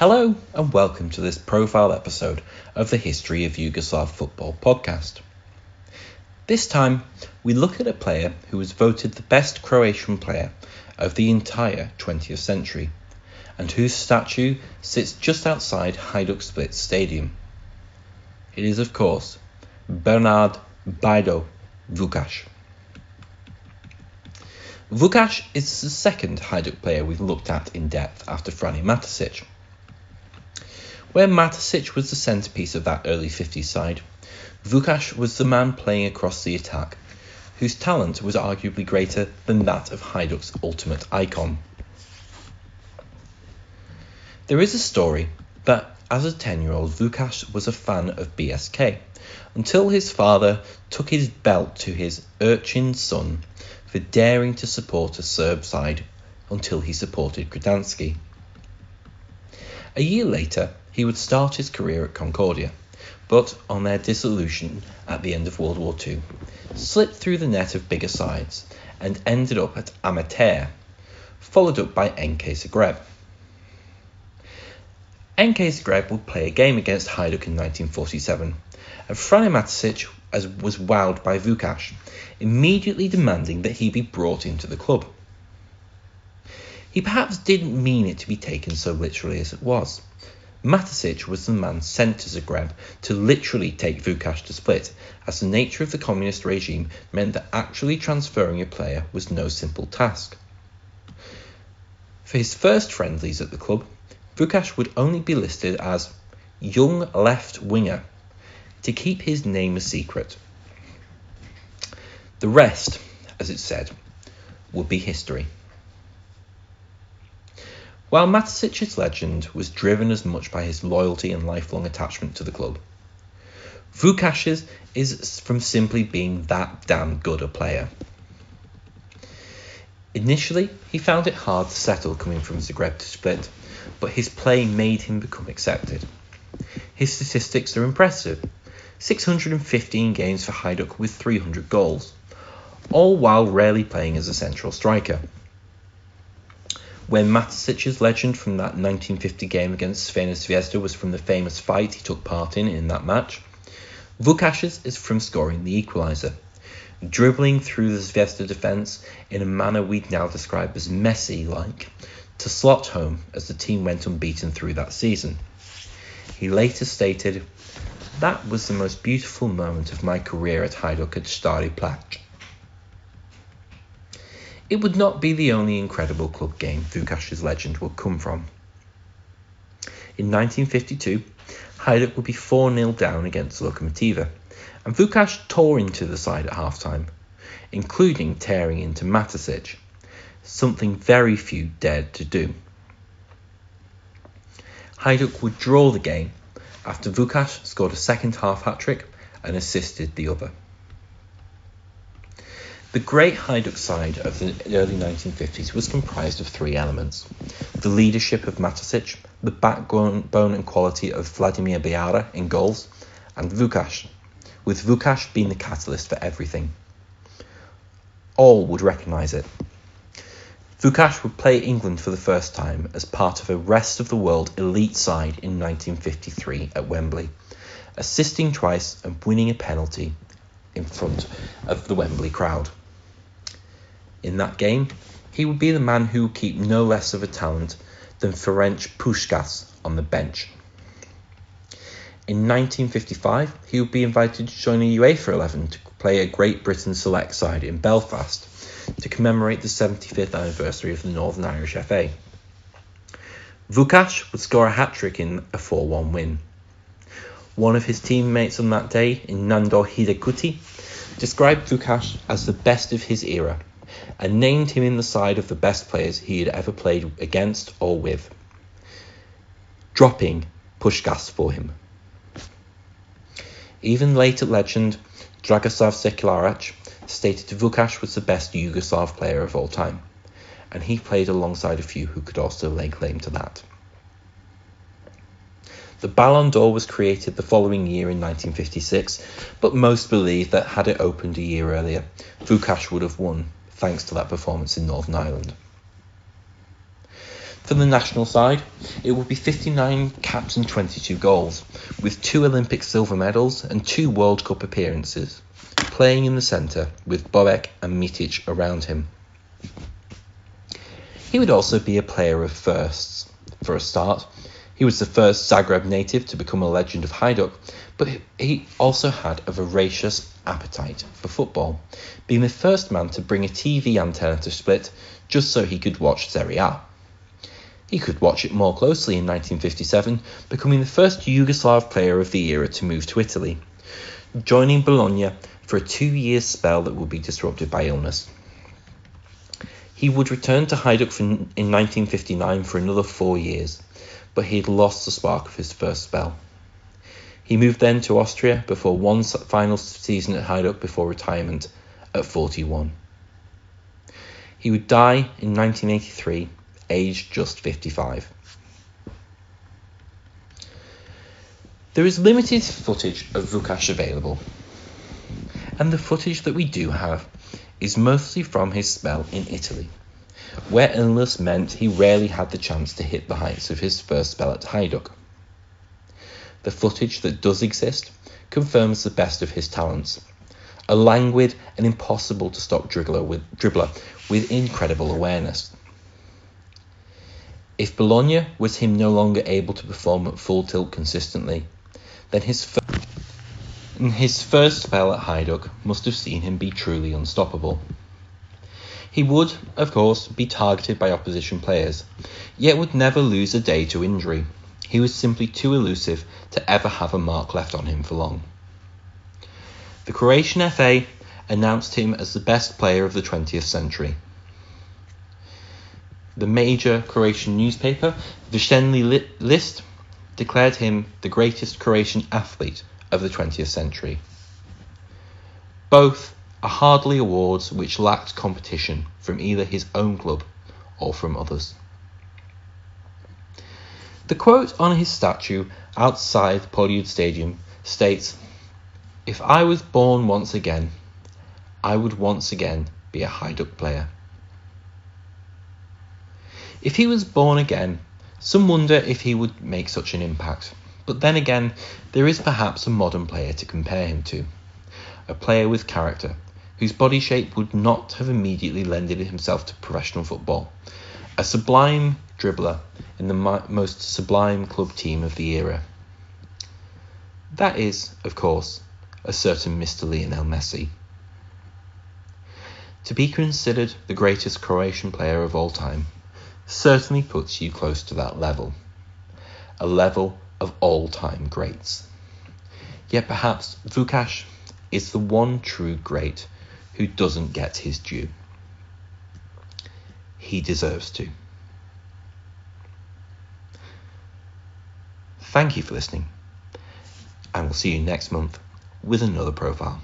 Hello and welcome to this profile episode of the History of Yugoslav Football podcast. This time, we look at a player who was voted the best Croatian player of the entire 20th century and whose statue sits just outside Hajduk Split Stadium. It is, of course, Bernard Bajdo Vukaš. Vukaš is the second Hajduk player we've looked at in depth after Frane Matošić. Where Matošić was the centrepiece of that early 50s side, Vukaš was the man playing across the attack, whose talent was arguably greater than that of Hajduk's ultimate icon. There is a story that as a 10 year old, Vukaš was a fan of BSK until his father took his belt to his urchin son for daring to support a Serb side until he supported Građanski. A year later, he would start his career at Concordia, but on their dissolution at the end of World War II, slipped through the net of bigger sides and ended up at Amater, followed up by NK Zagreb. NK Zagreb would play a game against Hajduk in 1947, and Frane Matošić was wowed by Vukaš, immediately demanding that he be brought into the club. He perhaps didn't mean it to be taken so literally as it was. Matošić was the man sent to Zagreb to literally take Vukaš to Split, as the nature of the communist regime meant that actually transferring a player was no simple task. For his first friendlies at the club, Vukaš would only be listed as young left winger to keep his name a secret. The rest, as it said, would be history. While Matošić's legend was driven as much by his loyalty and lifelong attachment to the club, Vukaš's is from simply being that damn good a player. Initially, he found it hard to settle coming from Zagreb to Split, but his play made him become accepted. His statistics are impressive 615 games for Hajduk with 300 goals, all while rarely playing as a central striker when Matošić's legend from that 1950 game against Crvena Zvezda was from the famous fight he took part in in that match, Vukaš's is from scoring the equaliser, dribbling through the Zvezda defence in a manner we'd now describe as Messi-like, to slot home as the team went unbeaten through that season. He later stated, That was the most beautiful moment of my career at Hajduk at Stari Plac. It would not be the only incredible club game Vukaš's legend would come from. In 1952, Hajduk would be 4 0 down against Lokomotiva, and Vukaš tore into the side at halftime, including tearing into Matošić, something very few dared to do. Hajduk would draw the game after Vukaš scored a second half hat trick and assisted the other. The great Hajduk side of the early 1950s was comprised of three elements the leadership of Matošić, the backbone and quality of Vladimir Beara in goals, and Vukaš, with Vukaš being the catalyst for everything. All would recognise it. Vukaš would play England for the first time as part of a rest of the world elite side in 1953 at Wembley, assisting twice and winning a penalty in front of the Wembley crowd. In that game, he would be the man who would keep no less of a talent than Ferenc Puskas on the bench. In 1955, he would be invited to join a UEFA 11 to play a Great Britain select side in Belfast to commemorate the 75th anniversary of the Northern Irish FA. Vukaš would score a hat trick in a 4 1 win. One of his teammates on that day, in Nándor Hidegkuti, described Vukaš as the best of his era and named him in the side of the best players he had ever played against or with, dropping Puskas for him. Even later legend Dragoslav Sekularac stated Vukaš was the best Yugoslav player of all time, and he played alongside a few who could also lay claim to that. The Ballon d'Or was created the following year in 1956, but most believe that had it opened a year earlier, Vukaš would have won thanks to that performance in Northern Ireland. For the national side, it would be 59 caps and 22 goals, with two Olympic silver medals and two World Cup appearances, playing in the centre with Bobek and Mitic around him. He would also be a player of firsts. For a start, he was the first Zagreb native to become a legend of Hajduk, but he also had a voracious appetite for football, being the first man to bring a TV antenna to Split just so he could watch Serie A. He could watch it more closely in 1957, becoming the first Yugoslav player of the era to move to Italy, joining Bologna for a two year spell that would be disrupted by illness. He would return to Hajduk in 1959 for another four years, but he had lost the spark of his first spell. He moved then to Austria before one final season at Hajduk before retirement at 41. He would die in 1983, aged just 55. There is limited footage of Vukaš available, and the footage that we do have is mostly from his spell in Italy, where illness meant he rarely had the chance to hit the heights of his first spell at Hajduk. The footage that does exist confirms the best of his talents. A languid and impossible to stop dribbler with, dribbler with incredible awareness. If Bologna was him no longer able to perform at full tilt consistently, then his, fir- his first spell at Hajduk must have seen him be truly unstoppable. He would, of course, be targeted by opposition players, yet would never lose a day to injury. He was simply too elusive to ever have a mark left on him for long. The Croatian FA announced him as the best player of the 20th century. The major Croatian newspaper, Večernji List, declared him the greatest Croatian athlete of the 20th century. Both are hardly awards which lacked competition from either his own club or from others. The quote on his statue outside Poljud Stadium states, If I was born once again, I would once again be a Hajduk player. If he was born again, some wonder if he would make such an impact. But then again, there is perhaps a modern player to compare him to. A player with character, whose body shape would not have immediately lended himself to professional football. A sublime dribbler in the most sublime club team of the era. That is, of course, a certain Mr. Lionel Messi. To be considered the greatest Croatian player of all time certainly puts you close to that level, a level of all time greats. Yet perhaps Vukaš is the one true great who doesn't get his due. He deserves to. Thank you for listening, and we'll see you next month with another profile.